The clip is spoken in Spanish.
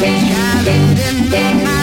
Got it in my.